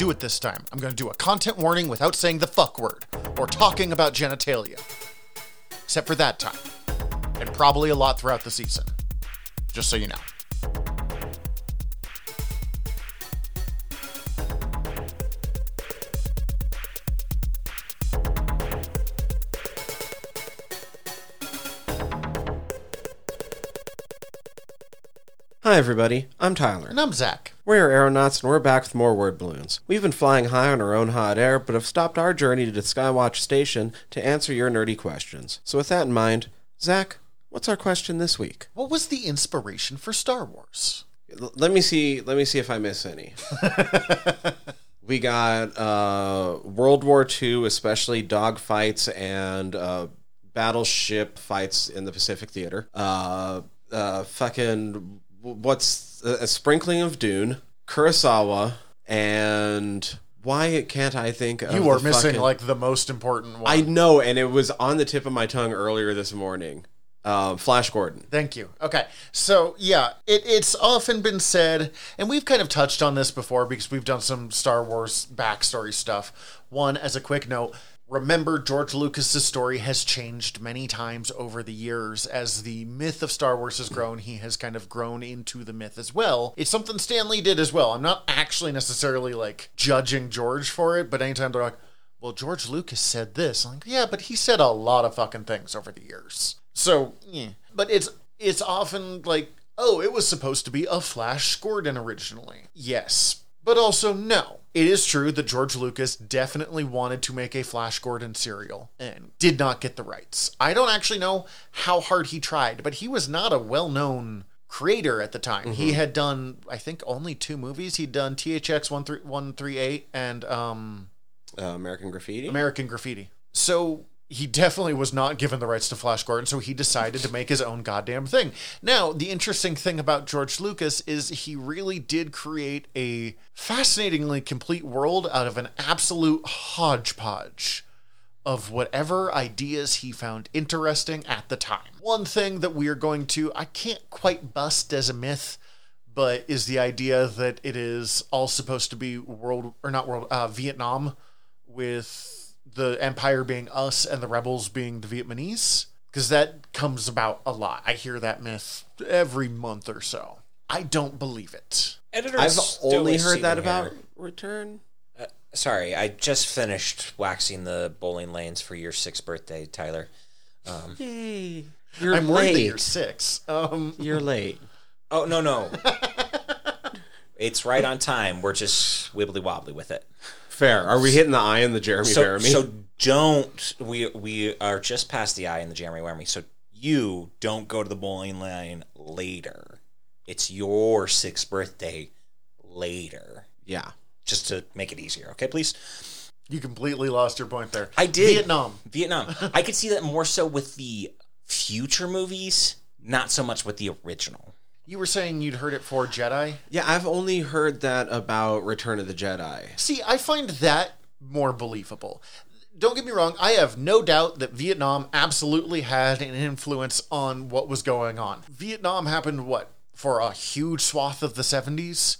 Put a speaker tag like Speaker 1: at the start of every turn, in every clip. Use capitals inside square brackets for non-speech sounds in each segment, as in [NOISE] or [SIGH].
Speaker 1: do it this time. I'm going to do a content warning without saying the fuck word or talking about genitalia. Except for that time. And probably a lot throughout the season. Just so you know.
Speaker 2: Hi, everybody. I'm Tyler.
Speaker 1: And I'm Zac.
Speaker 2: We're aeronauts, and we're back with more word balloons. We've been flying high on our own hot air, but have stopped our journey to the Skywatch Station to answer your nerdy questions. So, with that in mind, Zac, what's our question this week?
Speaker 1: What was the inspiration for Star Wars?
Speaker 2: L- let me see. Let me see if I miss any. [LAUGHS] we got uh, World War II, especially dogfights and uh, battleship fights in the Pacific Theater. Uh, uh, fucking what's a, a sprinkling of Dune, Kurosawa, and why can't I think of
Speaker 1: You are
Speaker 2: the
Speaker 1: missing
Speaker 2: fucking-
Speaker 1: like the most important one.
Speaker 2: I know, and it was on the tip of my tongue earlier this morning. Uh, Flash Gordon.
Speaker 1: Thank you. Okay. So, yeah, it, it's often been said, and we've kind of touched on this before because we've done some Star Wars backstory stuff. One, as a quick note, remember George Lucas's story has changed many times over the years. As the myth of Star Wars has grown, he has kind of grown into the myth as well. It's something Stan Lee did as well. I'm not actually necessarily like judging George for it, but anytime they're like, well, George Lucas said this. I'm like, yeah, but he said a lot of fucking things over the years. So, yeah. But it's it's often like, oh, it was supposed to be a Flash Gordon originally. Yes. But also no. It is true that George Lucas definitely wanted to make a Flash Gordon serial and did not get the rights. I don't actually know how hard he tried, but he was not a well-known creator at the time. He had done I think only two movies. He'd done THX 138 and um
Speaker 2: Uh, American Graffiti.
Speaker 1: American Graffiti. So he definitely was not given the rights to Flash Gordon, so he decided to make his own goddamn thing. Now, the interesting thing about George Lucas is he really did create a fascinatingly complete world out of an absolute hodgepodge of whatever ideas he found interesting at the time. One thing that we are going to, I can't quite bust as a myth, but is the idea that it is all supposed to be world, or not world, uh, Vietnam with the Empire being us and the rebels being the Vietnamese. Because that comes about a lot. I hear that myth every month or so. I don't believe it.
Speaker 3: Editors
Speaker 2: I've only heard that
Speaker 3: them
Speaker 2: about
Speaker 3: here.
Speaker 2: Return.
Speaker 3: Sorry, I just finished waxing the bowling lanes for your sixth birthday, Tyler. Um,
Speaker 2: Yay! You're
Speaker 1: I'm worried
Speaker 2: late.
Speaker 1: you're six. Um, [LAUGHS]
Speaker 2: You're late.
Speaker 3: oh no no, [LAUGHS] it's right on time. We're just wibbly wobbly with it.
Speaker 2: Fair. Are we hitting the eye in the Jeremy
Speaker 3: So,
Speaker 2: Jeremy?
Speaker 3: so don't we we are just past the eye in the Jeremy Wermy. So you don't go to the bowling lane later. It's your sixth birthday later.
Speaker 2: yeah.
Speaker 3: Just to make it easier, okay, please.
Speaker 1: you completely lost your point there.
Speaker 3: I did.
Speaker 1: Vietnam.
Speaker 3: Vietnam. I could see that more so with the future movies, not so much with the original.
Speaker 1: You were saying you'd heard it for Jedi?
Speaker 2: Yeah, I've only heard that about Return of the Jedi.
Speaker 1: See, I find that more believable. Don't get me wrong, I have no doubt that Vietnam absolutely had an influence on what was going on. Vietnam happened, what, for a huge swath of the 70s?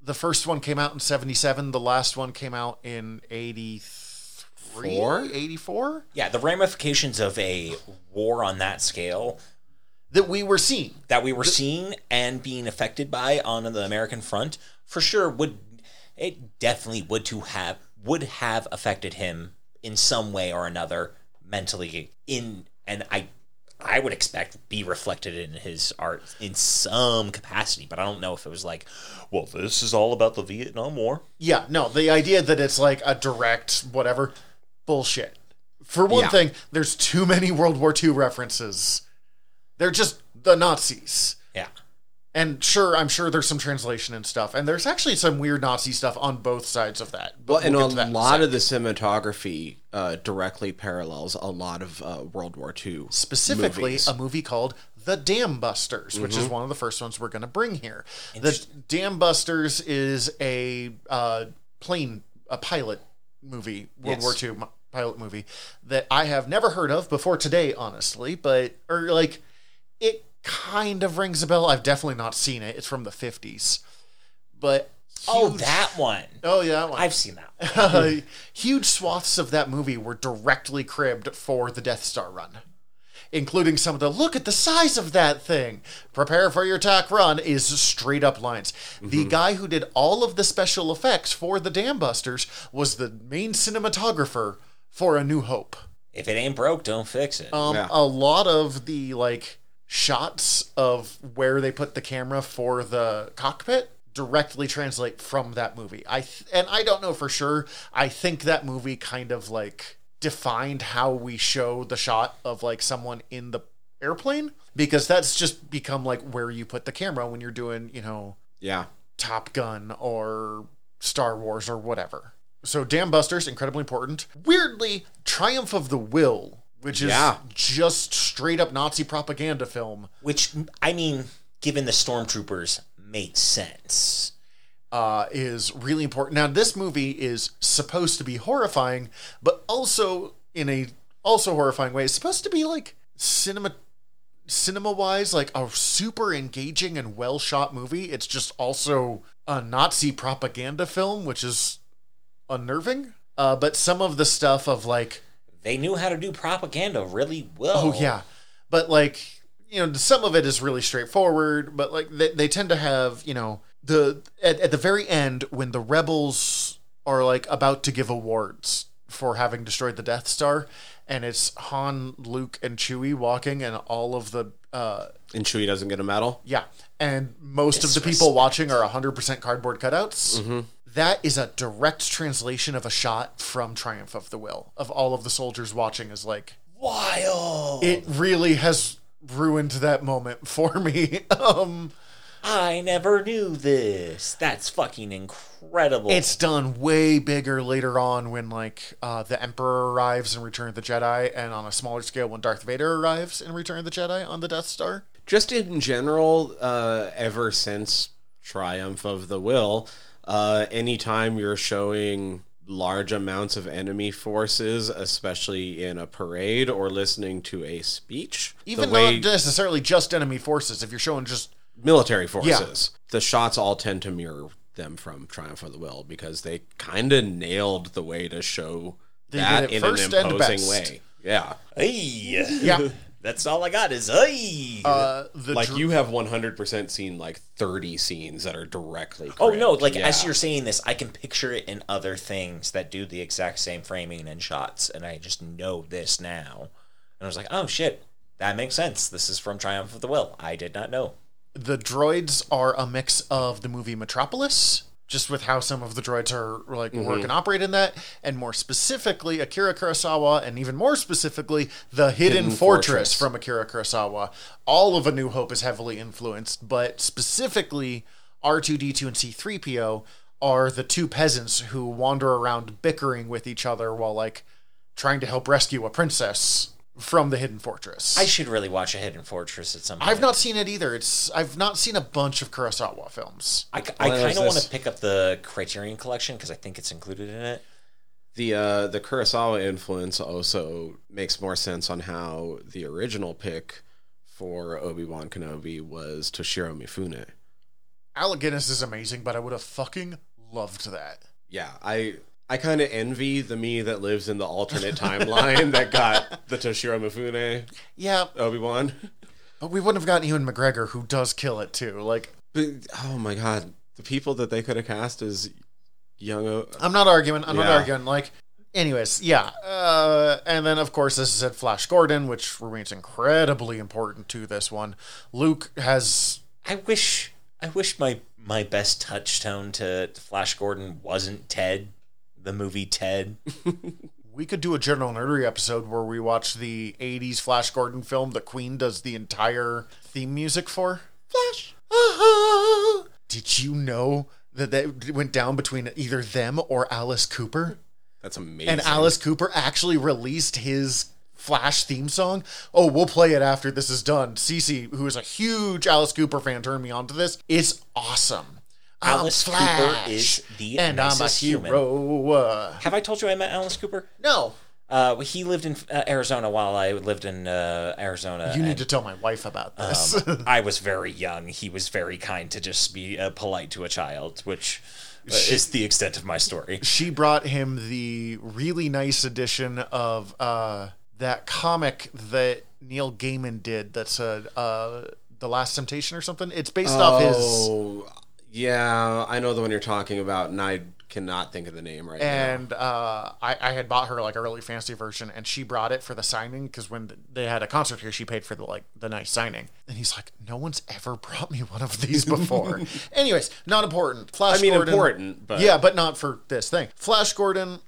Speaker 1: The first one came out in 77, the last one came out in 83?
Speaker 2: Four?
Speaker 1: 84?
Speaker 3: Yeah, the ramifications of a war on that scale
Speaker 1: That we were seeing.
Speaker 3: that we were seeing and being affected by on the American front, for sure would it definitely would to have would have affected him in some way or another mentally in and I I would expect be reflected in his art in some capacity, but I don't know if it was like, well, this is all about the Vietnam War.
Speaker 1: Yeah, no, the idea that it's like a direct whatever, bullshit. For one
Speaker 2: Yeah.
Speaker 1: thing, there's too many World War II references. They're just the Nazis.
Speaker 3: Yeah.
Speaker 1: And sure, I'm sure there's some translation and stuff. And there's actually some weird Nazi stuff on both sides of that.
Speaker 2: Well,
Speaker 1: But
Speaker 2: and
Speaker 1: we'll
Speaker 2: a lot of the cinematography uh, directly parallels a lot of uh, World War II.
Speaker 1: specifically
Speaker 2: movies.
Speaker 1: a movie called The Dam Busters, which is one of the first ones we're going to bring here. The Dam Busters is a uh, plane, a pilot movie, World
Speaker 2: Yes.
Speaker 1: War II pilot movie that I have never heard of before today, honestly. But or like, it kind of rings a bell. I've definitely not seen it. It's from the fifties, but
Speaker 3: Oh, that one.
Speaker 1: Oh yeah, that one.
Speaker 3: I've seen that. [LAUGHS]
Speaker 1: uh, huge swaths of that movie were directly cribbed for the Death Star run, including some of the "look at the size of that thing." Prepare for your attack run is straight up lines. The guy who did all of the special effects for the Dam Busters was the main cinematographer for A New Hope.
Speaker 3: If it ain't broke, don't fix it.
Speaker 1: Um,
Speaker 2: Yeah.
Speaker 1: a lot of the like shots of where they put the camera for the cockpit directly translate from that movie. I th- and I don't know for sure. I think that movie kind of like defined how we show the shot of like someone in the airplane because that's just become like where you put the camera when you're doing, you know,
Speaker 2: Yeah.
Speaker 1: Top Gun or Star Wars or whatever. So Dam Busters, incredibly important. Weirdly, Triumph of the Will, which is
Speaker 2: Yeah.
Speaker 1: just straight up Nazi propaganda film,
Speaker 3: Which, I mean, given the stormtroopers, makes sense.
Speaker 1: uh, is really important. Now, this movie is supposed to be horrifying, but also in a also horrifying way. It's supposed to be like cinema cinema wise like a super engaging and well shot movie it's just also a nazi propaganda film which is unnerving uh, but some of the stuff of like
Speaker 3: They knew how to do propaganda really well.
Speaker 1: oh yeah but like you know some of it is really straightforward but like they, they tend to have you know the at, at the very end when the rebels are like about to give awards for having destroyed the death star and it's han luke and chewie walking and all of the uh
Speaker 2: And Chewie doesn't get a medal.
Speaker 1: yeah and most of the people watching are 100% cardboard cutouts. That is a direct translation of a shot from triumph of the will of all of the soldiers watching is like
Speaker 3: Wild.
Speaker 1: it really has ruined that moment for me. [LAUGHS] Um,
Speaker 3: I never knew this. That's fucking incredible.
Speaker 1: it's done way bigger later on when like uh, the Emperor arrives in Return of the Jedi, and on a smaller scale when Darth Vader arrives in Return of the Jedi on the Death Star.
Speaker 2: Just in general, uh, ever since Triumph of the Will, uh, anytime you're showing large amounts of enemy forces, especially in a parade or listening to a speech,
Speaker 1: Even
Speaker 2: way
Speaker 1: not necessarily just enemy forces. If you're showing just
Speaker 2: military forces, the shots all tend to mirror them from Triumph of the Will because they kind of nailed the way to show
Speaker 1: They
Speaker 2: that in
Speaker 1: first
Speaker 2: an
Speaker 1: and
Speaker 2: imposing
Speaker 1: best.
Speaker 2: way. Yeah.
Speaker 3: Hey.
Speaker 1: Yeah. [LAUGHS]
Speaker 3: That's all I got is hey.
Speaker 1: uh, the
Speaker 2: Like
Speaker 1: dr-
Speaker 2: you have 100% seen like 30 scenes that are directly.
Speaker 3: oh no, like
Speaker 2: Yeah.
Speaker 3: as you're saying this, I can picture it in other things that do the exact same framing and shots, and I just know this now. And I was like, oh shit, that makes sense. This is from Triumph of the Will. I did not know.
Speaker 1: the droids are a mix of the movie Metropolis, just with how some of the droids are like work mm-hmm. and operate in that, and more specifically Akira Kurosawa, and even more specifically the Hidden,
Speaker 2: Hidden
Speaker 1: Fortress,
Speaker 2: Fortress.
Speaker 1: from Akira Kurosawa. All of A New Hope is heavily influenced, but specifically R2D2 and C3PO are the two peasants who wander around bickering with each other while like trying to help rescue a princess from the Hidden Fortress.
Speaker 3: I should really watch a Hidden Fortress at some point.
Speaker 1: I've not seen it either. It's I've not seen a bunch of Kurosawa films.
Speaker 3: I, I
Speaker 2: Well,
Speaker 3: kind of want
Speaker 2: this-
Speaker 3: to pick up the Criterion Collection because I think it's included in it.
Speaker 2: The uh, the Kurosawa influence also makes more sense on how the original pick for Obi Wan Kenobi was Toshiro Mifune.
Speaker 1: Alec Guinness is amazing, but I would have fucking loved that.
Speaker 2: Yeah, I I kind of envy the me that lives in the alternate timeline that got the Toshiro Mifune
Speaker 1: Yeah,
Speaker 2: Obi Wan.
Speaker 1: but we wouldn't have gotten Ewan McGregor, who does kill it too. Like,
Speaker 2: But oh my god, the people that they could have cast as young. O-
Speaker 1: I'm not arguing. I'm not
Speaker 2: Yeah.
Speaker 1: arguing. Like, anyways, yeah. Uh, and then of course, this is at Flash Gordon, which remains incredibly important to this one. Luke has
Speaker 3: I wish I wish my my best touchstone to Flash Gordon wasn't Ted, the movie Ted. [LAUGHS]
Speaker 1: We could do a general nerdery episode where we watch the 80s Flash Gordon film that Queen does the entire theme music for. Flash. Ah-ha. Did you know that that went down between either them or Alice Cooper?
Speaker 2: That's amazing.
Speaker 1: And Alice Cooper actually released his Flash theme song. Oh, we'll play it after this is done. Cece, who is a huge Alice Cooper fan, turned me on to this. It's awesome. I'm
Speaker 3: Alice Cooper is the
Speaker 1: and I'm a
Speaker 3: nicest human.
Speaker 1: hero. Uh,
Speaker 3: Have I told you I met Alice Cooper?
Speaker 1: no,
Speaker 3: Uh, he lived in uh, Arizona while I lived in uh, Arizona.
Speaker 1: You need
Speaker 3: and,
Speaker 1: to tell my wife about this.
Speaker 3: um, [LAUGHS] I was very young. He was very kind to just be uh, polite to a child, which uh, is the extent of my story.
Speaker 1: she brought him the really nice edition of uh, that comic that Neil Gaiman did. That's a uh, the Last Temptation or something. It's based off his.
Speaker 2: Yeah, I know the one you're talking about, and I cannot think of the name right now.
Speaker 1: And uh, I, I had bought her like a really fancy version, and she brought it for the signing because when they had a concert here, she paid for the like the nice signing. And he's like, "No one's ever brought me one of these before." [LAUGHS] Anyways, not important. Flash
Speaker 2: I mean,
Speaker 1: Gordon,
Speaker 2: important, but
Speaker 1: yeah, but not for this thing. Flash Gordon,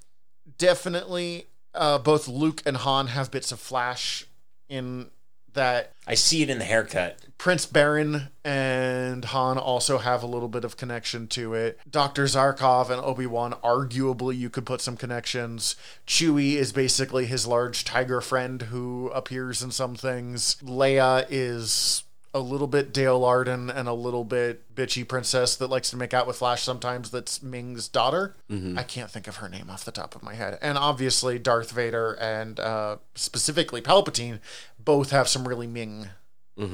Speaker 1: definitely. Uh, both Luke and Han have bits of Flash in that.
Speaker 3: I see it in the haircut.
Speaker 1: Prince Barin and Han also have a little bit of connection to it. Dr. Zarkov and Obi Wan, arguably, you could put some connections. Chewie is basically his large tiger friend who appears in some things. Leia is a little bit Dale Arden and a little bit bitchy princess that likes to make out with Flash sometimes. That's Ming's daughter. I can't think of her name off the top of my head. And obviously, Darth Vader and uh, specifically Palpatine both have some really Ming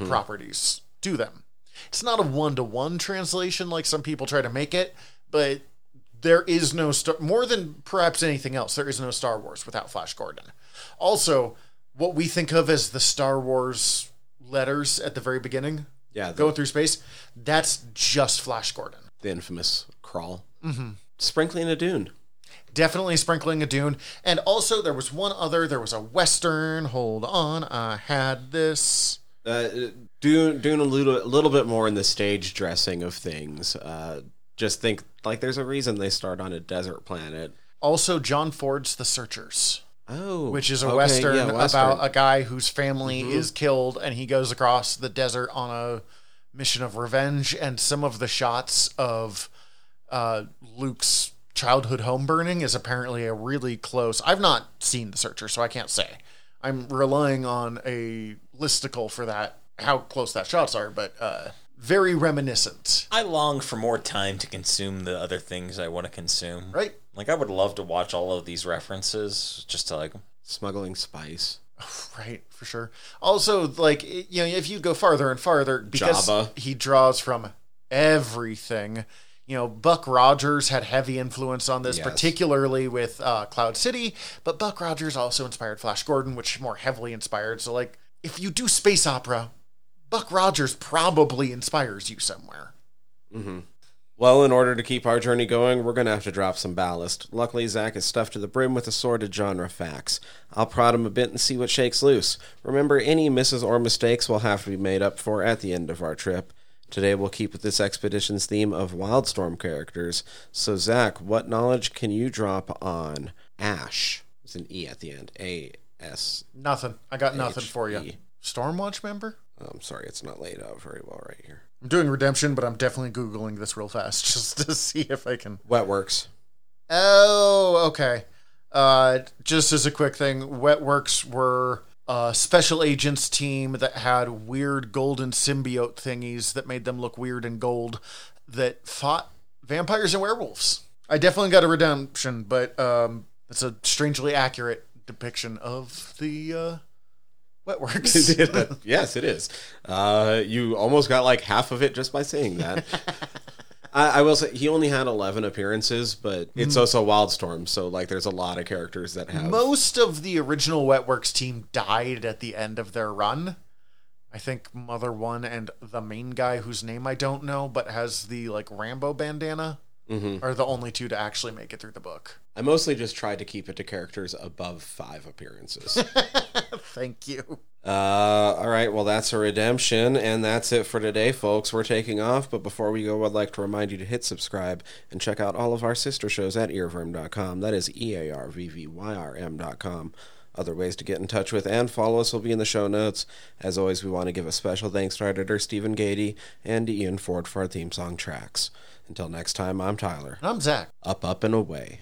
Speaker 1: properties to them. It's not a one to one translation like some people try to make it, but there is no star more than perhaps anything else. There is no Star Wars without Flash Gordon. Also, what we think of as the Star Wars letters at the very beginning,
Speaker 2: yeah, the,
Speaker 1: going through space, that's just Flash Gordon.
Speaker 2: the infamous crawl, mm-hmm. sprinkling a dune.
Speaker 1: Definitely sprinkling a dune. And also, there was one other. There was a Western. Hold on. I had this.
Speaker 2: Uh, Dune, Dune a little, a little bit more in the stage dressing of things. Uh, just think like there's a reason they start on a desert planet.
Speaker 1: Also, John Ford's The Searchers.
Speaker 2: Oh,
Speaker 1: which is a
Speaker 2: okay,
Speaker 1: western,
Speaker 2: yeah, western.
Speaker 1: about a guy whose family is killed and he goes across the desert on a mission of revenge and some of the shots of uh, Luke's childhood home burning is apparently a really close I've not seen the searcher so I can't say I'm relying on a listicle for that how close that shots are but uh, very reminiscent
Speaker 3: I long for more time to consume the other things I want to consume.
Speaker 1: right
Speaker 3: Like I would love to watch all of these references just to like
Speaker 2: smuggling spice. [SIGHS]
Speaker 1: Right, for sure. Also, like you know, if you go farther and farther, because
Speaker 2: Jabba.
Speaker 1: he draws from everything. You know, Buck Rogers had heavy influence on this,
Speaker 2: Yes.
Speaker 1: particularly with uh, Cloud City. But Buck Rogers also inspired Flash Gordon, which more heavily inspired. So, like, if you do space opera, Buck Rogers probably inspires you somewhere.
Speaker 2: Well, in order to keep our journey going, we're going to have to drop some ballast. Luckily, Zac is stuffed to the brim with assorted genre facts. I'll prod him a bit and see what shakes loose. Remember, any misses or mistakes will have to be made up for at the end of our trip. Today, we'll keep with this expedition's theme of Wildstorm characters. So, Zac, what knowledge can you drop on Ashe? It's an E at the end. A S.
Speaker 1: Nothing. I got nothing for you. Stormwatch member?
Speaker 2: Oh, I'm sorry, it's not laid out very well right here.
Speaker 1: I'm doing Redemption, but I'm definitely Googling this real fast [LAUGHS] just to see if I can.
Speaker 2: Wetworks.
Speaker 1: Oh, okay. Uh, just as a quick thing, Wetworks were a special agents team that had weird golden symbiote thingies that made them look weird and gold that fought vampires and werewolves. I definitely got a redemption, but um, it's a strangely accurate depiction of the uh, Wetworks. [LAUGHS] [LAUGHS]
Speaker 2: yes, it is. Uh, you almost got like half of it just by saying that. [LAUGHS] I, I will say he only had eleven appearances, but it's also Wildstorm, so like there's a lot of characters that have.
Speaker 1: Most of the original Wetworks team died at the end of their run. I think Mother One and the main guy whose name I don't know, but has the like Rambo bandana, are the only two to actually make it through the book.
Speaker 2: I mostly just tried to keep it to characters above five appearances. [LAUGHS]
Speaker 1: Thank you.
Speaker 2: uh, all right, well that's a redemption, and that's it for today, folks. We're taking off, but before we go, I'd like to remind you to hit subscribe and check out all of our sister shows at earwyrm.com. That is E A R V V Y R M.com. Other ways to get in touch with and follow us will be in the show notes. As always, we want to give a special thanks to our editor Stephen Gady and to Ian Ford for our theme song tracks. Until next time, I'm Tyler.
Speaker 1: I'm Zac.
Speaker 2: Up, up, and away.